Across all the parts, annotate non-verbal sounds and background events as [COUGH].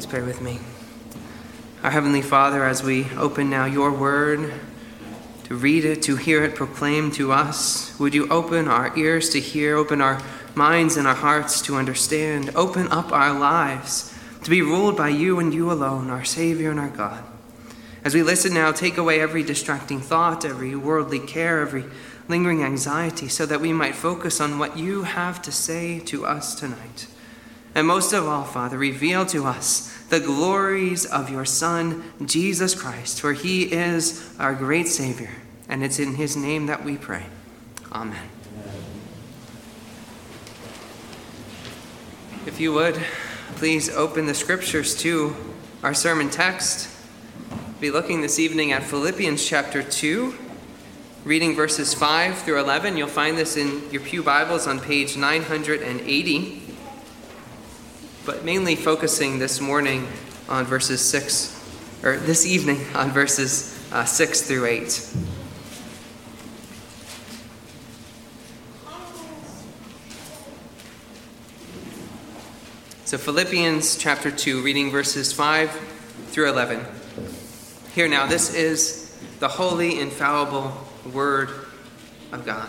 Please pray with me. Our Heavenly Father, as we open now your word, to read it, to hear it proclaimed to us, would you open our ears to hear, open our minds and our hearts to understand, open up our lives to be ruled by you and you alone, our Savior and our God. As we listen now, take away every distracting thought, every worldly care, every lingering anxiety, so that we might focus on what you have to say to us tonight. And most of all, Father, reveal to us the glories of your Son, Jesus Christ, for he is our great Savior. And it's in his name that we pray. Amen. If you would, please open the scriptures to our sermon text. Be looking this evening at Philippians chapter 2, reading verses 5 through 11. You'll find this in your Pew Bibles on page 980 but mainly focusing this morning on verses 6, or this evening [LAUGHS] on verses uh, 6 through 8. So, Philippians chapter 2, reading verses 5 through 11. Here now, this is the holy, infallible Word of God.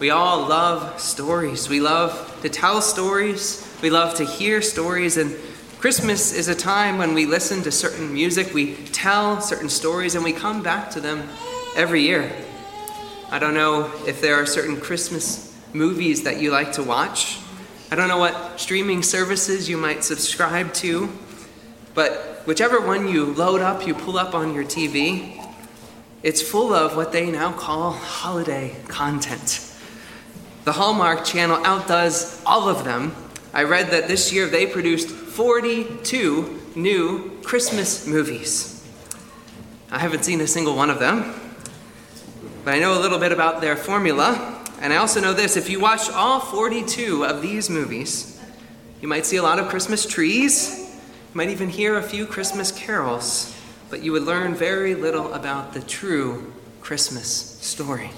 We all love stories. We love to tell stories. We love to hear stories. And Christmas is a time when we listen to certain music, we tell certain stories, and we come back to them every year. I don't know if there are certain Christmas movies that you like to watch. I don't know what streaming services you might subscribe to, but whichever one you load up, you pull up on your TV, it's full of what they now call holiday content. The Hallmark Channel outdoes all of them. I read that this year they produced 42 new Christmas movies. I haven't seen a single one of them, but I know a little bit about their formula. And I also know this if you watch all 42 of these movies, you might see a lot of Christmas trees, you might even hear a few Christmas carols, but you would learn very little about the true Christmas story.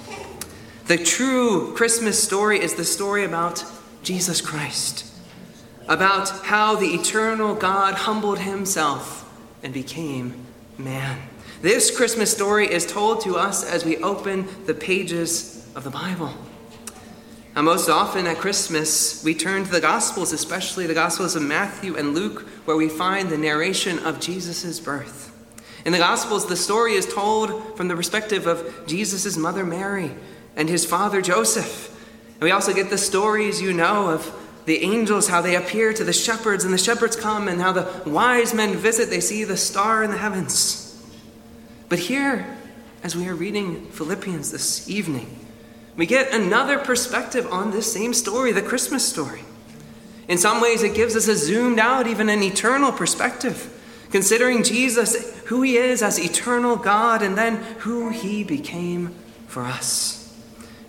The true Christmas story is the story about Jesus Christ, about how the eternal God humbled himself and became man. This Christmas story is told to us as we open the pages of the Bible. Now, most often at Christmas, we turn to the Gospels, especially the Gospels of Matthew and Luke, where we find the narration of Jesus' birth. In the Gospels, the story is told from the perspective of Jesus' mother Mary, and his father Joseph. And we also get the stories you know of the angels, how they appear to the shepherds, and the shepherds come, and how the wise men visit, they see the star in the heavens. But here, as we are reading Philippians this evening, we get another perspective on this same story, the Christmas story. In some ways, it gives us a zoomed out, even an eternal perspective, considering Jesus, who he is as eternal God, and then who he became for us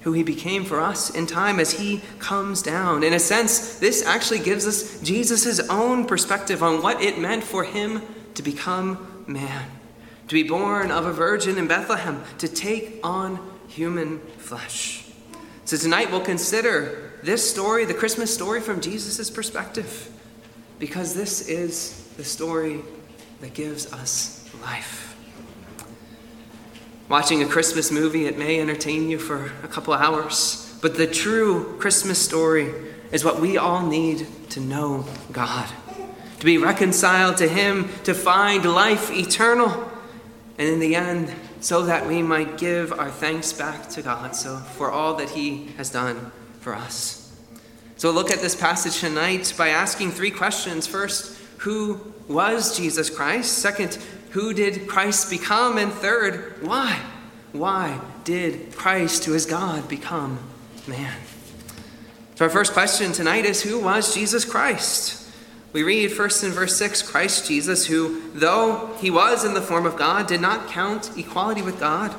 who he became for us in time as he comes down. In a sense, this actually gives us Jesus' own perspective on what it meant for him to become man, to be born of a virgin in Bethlehem, to take on human flesh. So tonight we'll consider this story, the Christmas story, from Jesus' perspective, because this is the story that gives us life. Watching a Christmas movie, it may entertain you for a couple hours, but the true Christmas story is what we all need to know God, to be reconciled to Him, to find life eternal, and in the end, so that we might give our thanks back to God so for all that He has done for us. So look at this passage tonight by asking three questions. First, who was Jesus Christ? Second, who did Christ become? And third, why? Why did Christ, who is God, become man? So our first question tonight is who was Jesus Christ? We read first in verse 6 Christ Jesus, who, though he was in the form of God, did not count equality with God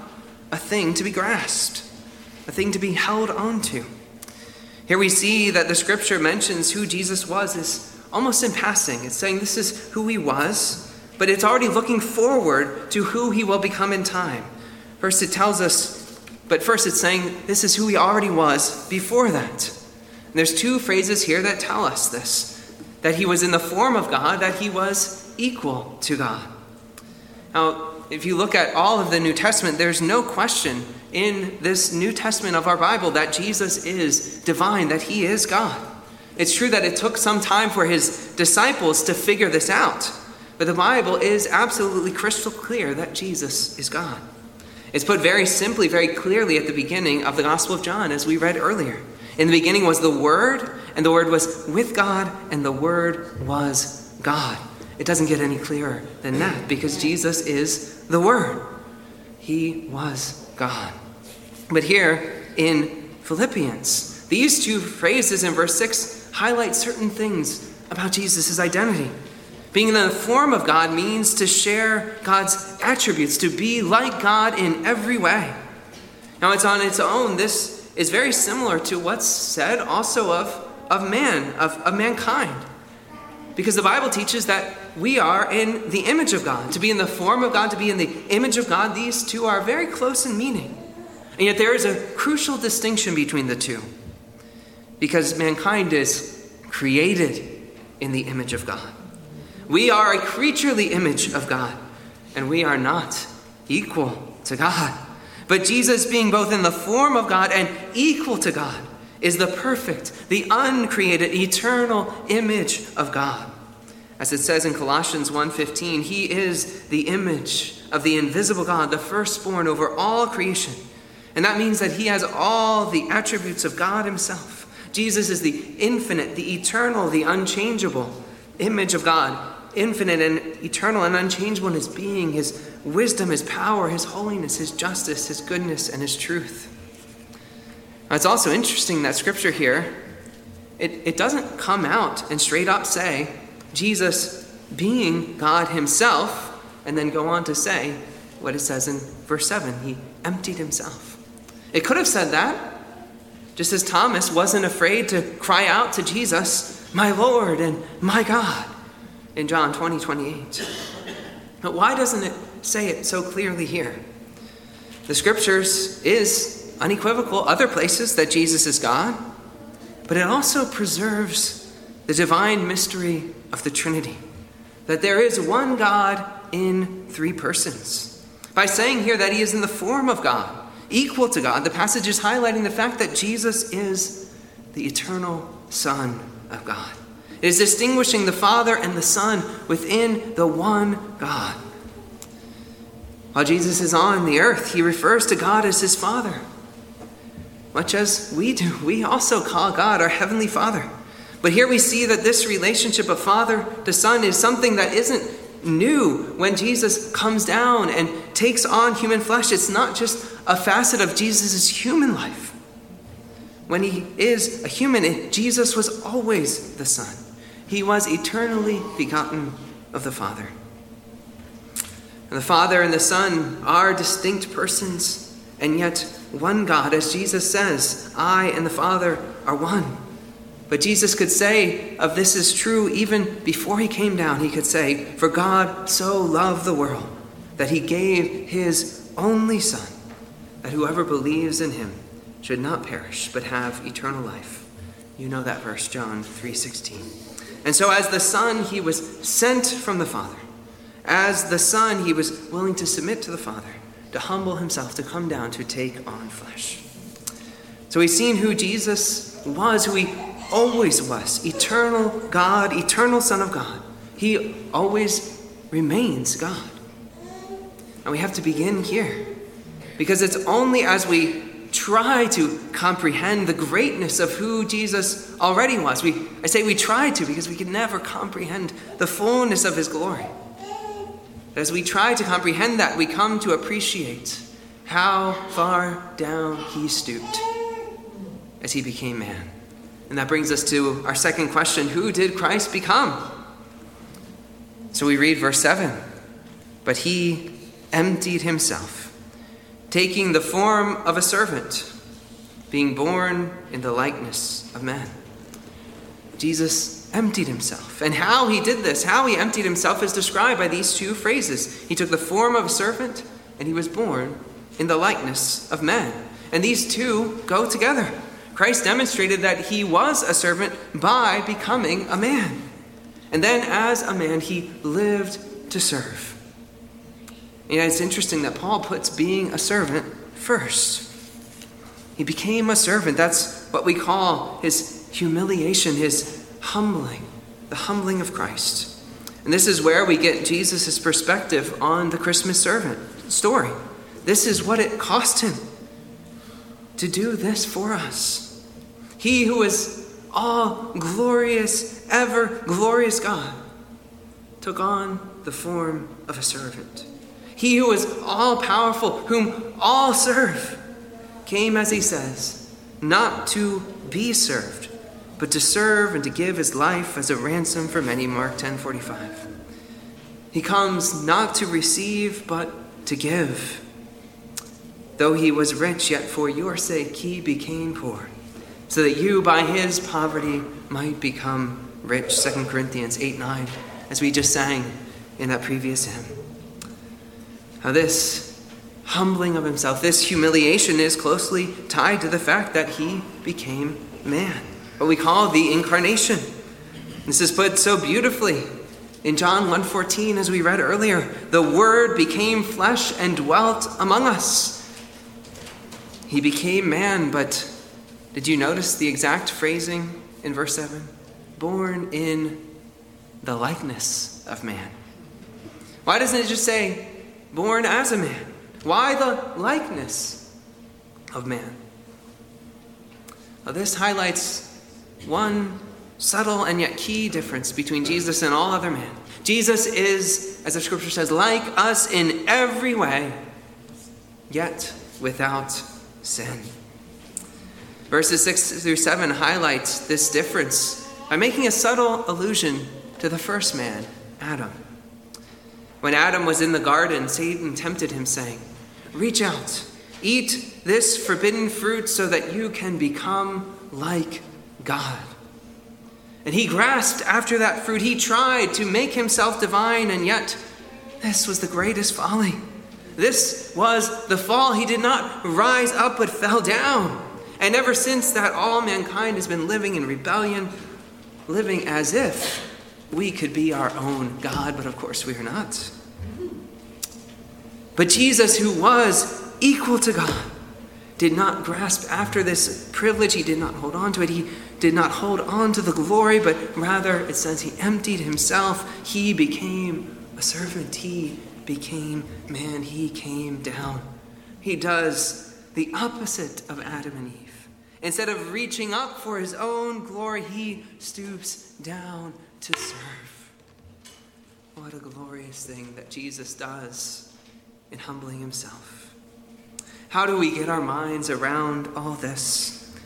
a thing to be grasped, a thing to be held onto. Here we see that the scripture mentions who Jesus was is almost in passing. It's saying this is who he was, but it's already looking forward to who he will become in time. First, it tells us, but first, it's saying this is who he already was before that. And there's two phrases here that tell us this that he was in the form of God, that he was equal to God. Now, if you look at all of the New Testament, there's no question in this New Testament of our Bible that Jesus is divine, that he is God. It's true that it took some time for his disciples to figure this out, but the Bible is absolutely crystal clear that Jesus is God. It's put very simply, very clearly at the beginning of the Gospel of John, as we read earlier. In the beginning was the Word, and the Word was with God, and the Word was God. It doesn't get any clearer than that because Jesus is the Word. He was God. But here in Philippians, these two phrases in verse 6 highlight certain things about Jesus' identity. Being in the form of God means to share God's attributes, to be like God in every way. Now, it's on its own, this is very similar to what's said also of, of man, of, of mankind. Because the Bible teaches that we are in the image of God. To be in the form of God, to be in the image of God, these two are very close in meaning. And yet there is a crucial distinction between the two. Because mankind is created in the image of God. We are a creaturely image of God, and we are not equal to God. But Jesus, being both in the form of God and equal to God, is the perfect, the uncreated, eternal image of God. As it says in Colossians 1:15, he is the image of the invisible God, the firstborn over all creation. And that means that he has all the attributes of God himself. Jesus is the infinite, the eternal, the unchangeable image of God, infinite and eternal and unchangeable in his being, his wisdom, his power, his holiness, his justice, his goodness, and his truth. Now, it's also interesting that scripture here, it, it doesn't come out and straight up say, Jesus being God himself, and then go on to say what it says in verse 7 he emptied himself. It could have said that, just as Thomas wasn't afraid to cry out to Jesus, My Lord and my God, in John 20 28. But why doesn't it say it so clearly here? The scriptures is unequivocal other places that Jesus is God, but it also preserves the divine mystery of the Trinity, that there is one God in three persons. By saying here that he is in the form of God, equal to God, the passage is highlighting the fact that Jesus is the eternal Son of God. It is distinguishing the Father and the Son within the one God. While Jesus is on the earth, he refers to God as his Father. Much as we do, we also call God our Heavenly Father. But here we see that this relationship of Father to Son is something that isn't new when Jesus comes down and takes on human flesh. It's not just a facet of Jesus' human life. When he is a human, Jesus was always the Son. He was eternally begotten of the Father. And the Father and the Son are distinct persons, and yet one God. As Jesus says, I and the Father are one. But Jesus could say of this is true even before he came down. He could say, For God so loved the world that he gave his only Son, that whoever believes in him should not perish, but have eternal life. You know that verse, John 3:16. And so as the Son, he was sent from the Father. As the Son, he was willing to submit to the Father, to humble himself, to come down, to take on flesh. So we've seen who Jesus was, who he always was eternal God, eternal Son of God. He always remains God. And we have to begin here. Because it's only as we try to comprehend the greatness of who Jesus already was. We, I say we try to because we can never comprehend the fullness of his glory. But As we try to comprehend that, we come to appreciate how far down he stooped as he became man. And that brings us to our second question Who did Christ become? So we read verse 7 But he emptied himself, taking the form of a servant, being born in the likeness of man. Jesus emptied himself. And how he did this, how he emptied himself, is described by these two phrases. He took the form of a servant, and he was born in the likeness of man. And these two go together. Christ demonstrated that he was a servant by becoming a man. And then, as a man, he lived to serve. And it's interesting that Paul puts being a servant first. He became a servant. That's what we call his humiliation, his humbling, the humbling of Christ. And this is where we get Jesus' perspective on the Christmas servant story. This is what it cost him to do this for us. He who is all glorious, ever glorious God took on the form of a servant. He who is all powerful, whom all serve, came, as he says, not to be served, but to serve and to give his life as a ransom for many. Mark 10:45. He comes not to receive, but to give. Though he was rich, yet for your sake he became poor, so that you by his poverty might become rich. 2 Corinthians 8 9, as we just sang in that previous hymn. Now, this humbling of himself, this humiliation is closely tied to the fact that he became man, what we call the incarnation. This is put so beautifully in John 1:14 as we read earlier, the word became flesh and dwelt among us. He became man, but did you notice the exact phrasing in verse 7? Born in the likeness of man. Why doesn't it just say born as a man? Why the likeness of man? Well, this highlights one subtle and yet key difference between Jesus and all other men. Jesus is, as the scripture says, like us in every way, yet without sin. Verses 6 through 7 highlights this difference by making a subtle allusion to the first man, Adam. When Adam was in the garden, Satan tempted him, saying, Reach out, eat this forbidden fruit so that you can become like God. And he grasped after that fruit. He tried to make himself divine, and yet this was the greatest folly. This was the fall. He did not rise up, but fell down. And ever since that, all mankind has been living in rebellion, living as if we could be our own God, but of course we are not. But Jesus, who was equal to God, did not grasp after this privilege. He did not hold on to it. He did not hold on to the glory, but rather, it says, he emptied himself. He became a servant. He became man, he came down. He does the opposite of Adam and Eve. Instead of reaching up for his own glory, he stoops down to serve. What a glorious thing that Jesus does in humbling himself. How do we get our minds around all this?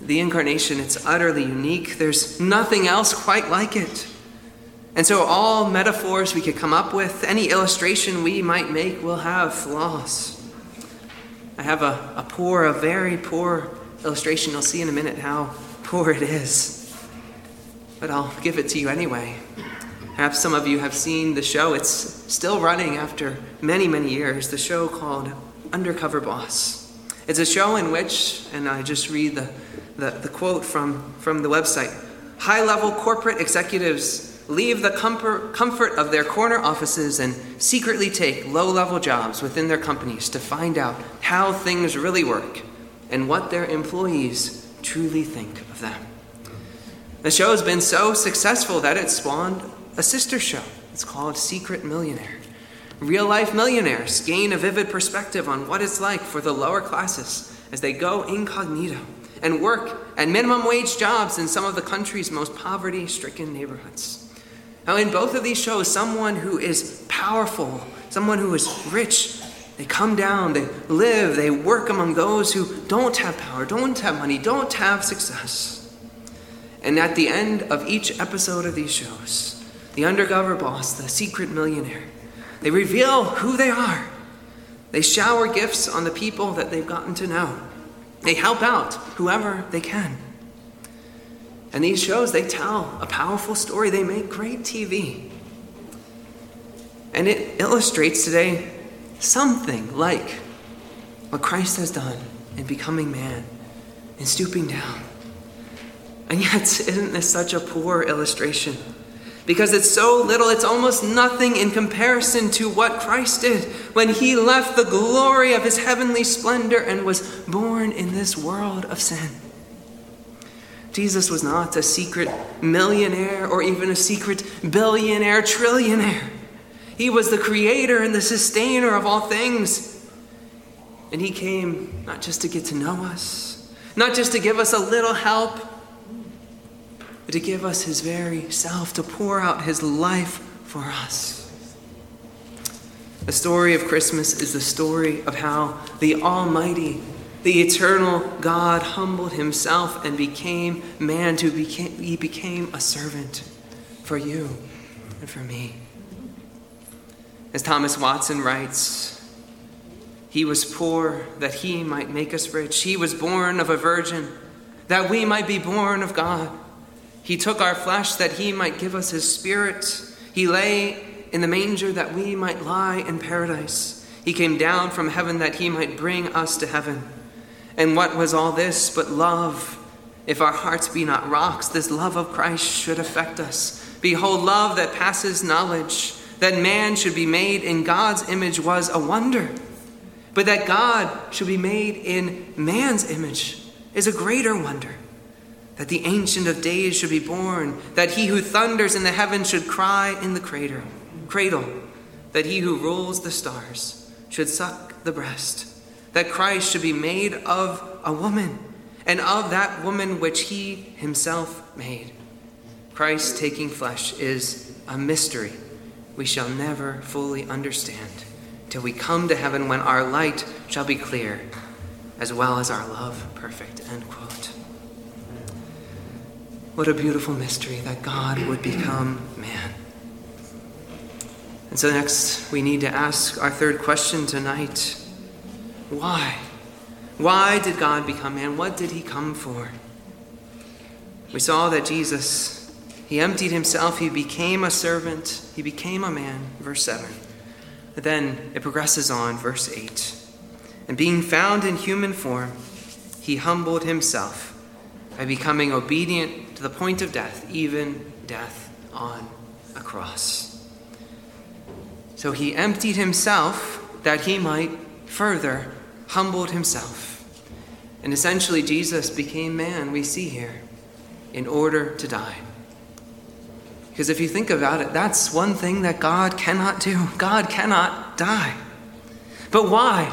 The incarnation, it's utterly unique. There's nothing else quite like it. And so, all metaphors we could come up with, any illustration we might make, will have flaws. I have a, a poor, a very poor illustration. You'll see in a minute how poor it is. But I'll give it to you anyway. Perhaps some of you have seen the show. It's still running after many, many years. The show called Undercover Boss. It's a show in which, and I just read the, the, the quote from, from the website high level corporate executives leave the comfort, comfort of their corner offices and secretly take low level jobs within their companies to find out how things really work and what their employees truly think of them. The show has been so successful that it spawned a sister show. It's called Secret Millionaire. real life millionaires gain a vivid perspective on what it's like for the lower classes as they go incognito and work at minimum wage jobs in some of the country's most poverty stricken neighborhoods. Now, in both of these shows, someone who is powerful, someone who is rich, they come down, they live, they work among those who don't have power, don't have money, don't have success. And at the end of each episode of these shows, the undercover boss, the secret millionaire, they reveal who they are. They shower gifts on the people that they've gotten to know. They help out whoever they can. And these shows, they tell a powerful story. They make great TV. And it illustrates today something like what Christ has done in becoming man and stooping down. And yet, [LAUGHS] isn't this such a poor illustration? Because it's so little, it's almost nothing in comparison to what Christ did when he left the glory of his heavenly splendor and was born in this world of sin. Jesus was not a secret millionaire or even a secret billionaire, trillionaire. He was the creator and the sustainer of all things. And he came not just to get to know us, not just to give us a little help, but to give us his very self, to pour out his life for us. The story of Christmas is the story of how the Almighty, the eternal God, humbled himself and became man to became he became a servant for you and for me. As Thomas Watson writes, he was poor that he might make us rich. He was born of a virgin that we might be born of God. He took our flesh that he might give us his spirit. He lay in the manger that we might lie in paradise. He came down from heaven that he might bring us to heaven. And what was all this but love? If our hearts be not rocks, this love of Christ should affect us. Behold, love that passes knowledge, that man should be made in God's image was a wonder. But that God should be made in man's image is a greater wonder that the Ancient of Days should be born, that he who thunders in the heavens should cry in the crater, cradle, that he who rules the stars should suck the breast, that Christ should be made of a woman, and of that woman which he himself made. Christ taking flesh is a mystery we shall never fully understand till we come to heaven when our light shall be clear, as well as our love perfect. End quote. What a beautiful mystery that God would become man. And so, next, we need to ask our third question tonight why? Why did God become man? What did he come for? We saw that Jesus, he emptied himself, he became a servant, he became a man, verse 7. But then it progresses on, verse 8. And being found in human form, he humbled himself by becoming obedient the point of death, even death on a cross. So he emptied himself that he might further humbled himself. And essentially, Jesus became man, we see here, in order to die. Because if you think about it, that's one thing that God cannot do. God cannot die. But why?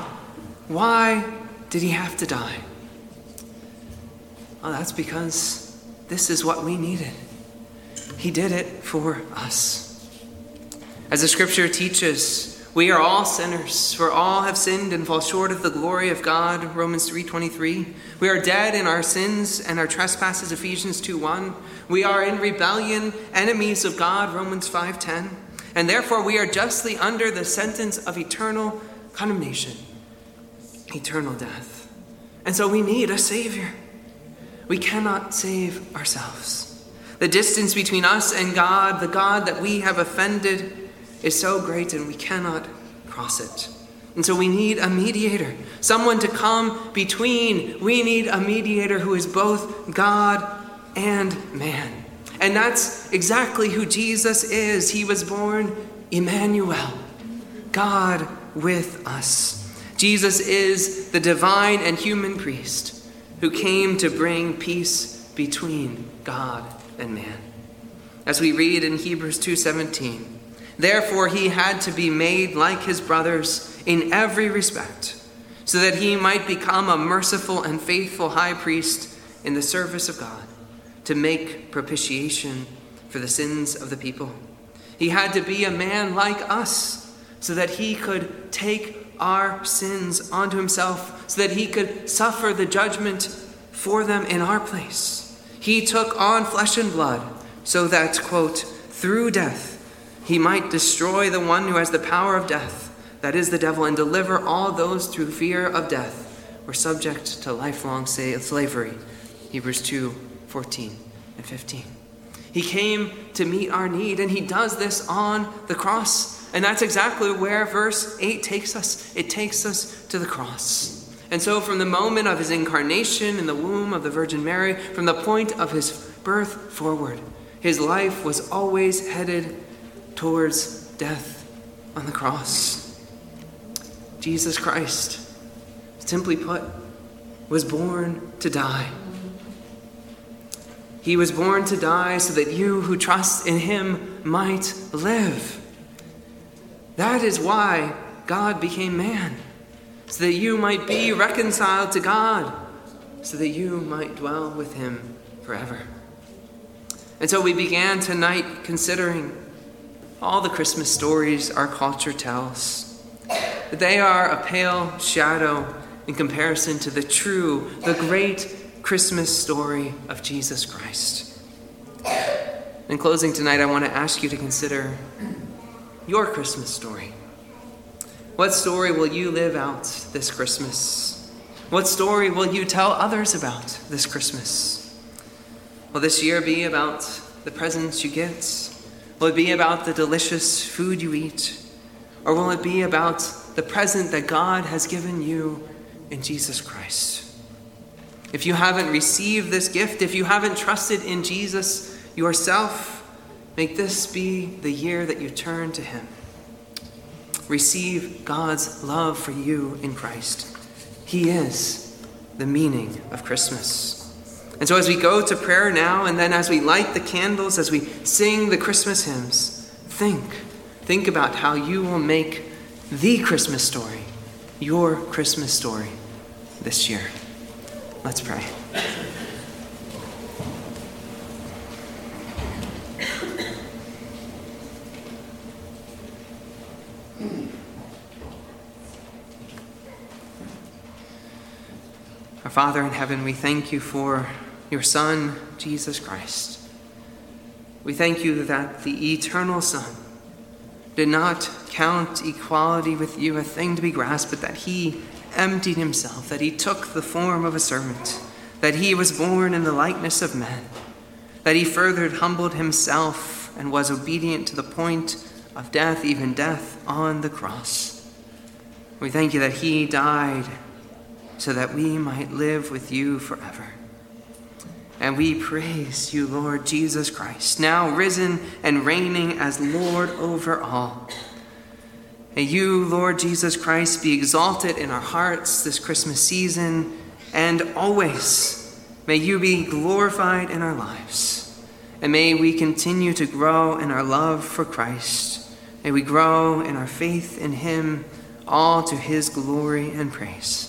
Why did he have to die? Well, that's because this is what we needed. He did it for us. As the scripture teaches, we are all sinners, for all have sinned and fall short of the glory of God, Romans 3:23. We are dead in our sins and our trespasses, Ephesians 2:1. We are in rebellion, enemies of God, Romans 5:10. And therefore we are justly under the sentence of eternal condemnation, eternal death. And so we need a savior. We cannot save ourselves. The distance between us and God, the God that we have offended, is so great and we cannot cross it. And so we need a mediator, someone to come between. We need a mediator who is both God and man. And that's exactly who Jesus is. He was born Emmanuel, God with us. Jesus is the divine and human priest who came to bring peace between God and man. As we read in Hebrews 2:17, Therefore, he had to be made like his brothers in every respect, so that he might become a merciful and faithful high priest in the service of God, to make propitiation for the sins of the people. He had to be a man like us, so that he could take our sins onto himself, so that he could suffer the judgment for them in our place. He took on flesh and blood, so that, quote, through death, he might destroy the one who has the power of death, that is the devil, and deliver all those through fear of death were subject to lifelong slavery. Hebrews 2 14 and 15. He came to meet our need, and he does this on the cross. And that's exactly where verse 8 takes us. It takes us to the cross. And so, from the moment of his incarnation in the womb of the Virgin Mary, from the point of his birth forward, his life was always headed towards death on the cross. Jesus Christ, simply put, was born to die. He was born to die so that you who trust in him might live. That is why God became man, so that you might be reconciled to God, so that you might dwell with him forever. And so we began tonight considering all the Christmas stories our culture tells. They are a pale shadow in comparison to the true, the great Christmas story of Jesus Christ. In closing tonight, I want to ask you to consider your Christmas story. What story will you live out this Christmas? What story will you tell others about this Christmas? Will this year be about the presents you get? Will it be about the delicious food you eat? Or will it be about the present that God has given you in Jesus Christ? If you haven't received this gift, if you haven't trusted in Jesus yourself, make this be the year that you turn to Him. Receive God's love for you in Christ. He is the meaning of Christmas. And so, as we go to prayer now, and then as we light the candles, as we sing the Christmas hymns, think. Think about how you will make the Christmas story your Christmas story this year. Let's pray. Our Father in heaven, we thank you for your Son, Jesus Christ. We thank you that the eternal Son did not count equality with you a thing to be grasped, but that he emptied himself, that he took the form of a servant, that he was born in the likeness of men, that he further humbled himself and was obedient to the point of death, even death on the cross. We thank you that he died so that we might live with you forever. And we praise you, Lord Jesus Christ, now risen and reigning as Lord over all. May you, Lord Jesus Christ, be exalted in our hearts this Christmas season and always. May you be glorified in our lives. And may we continue to grow in our love for Christ. May we grow in our faith in Him, all to His glory and praise.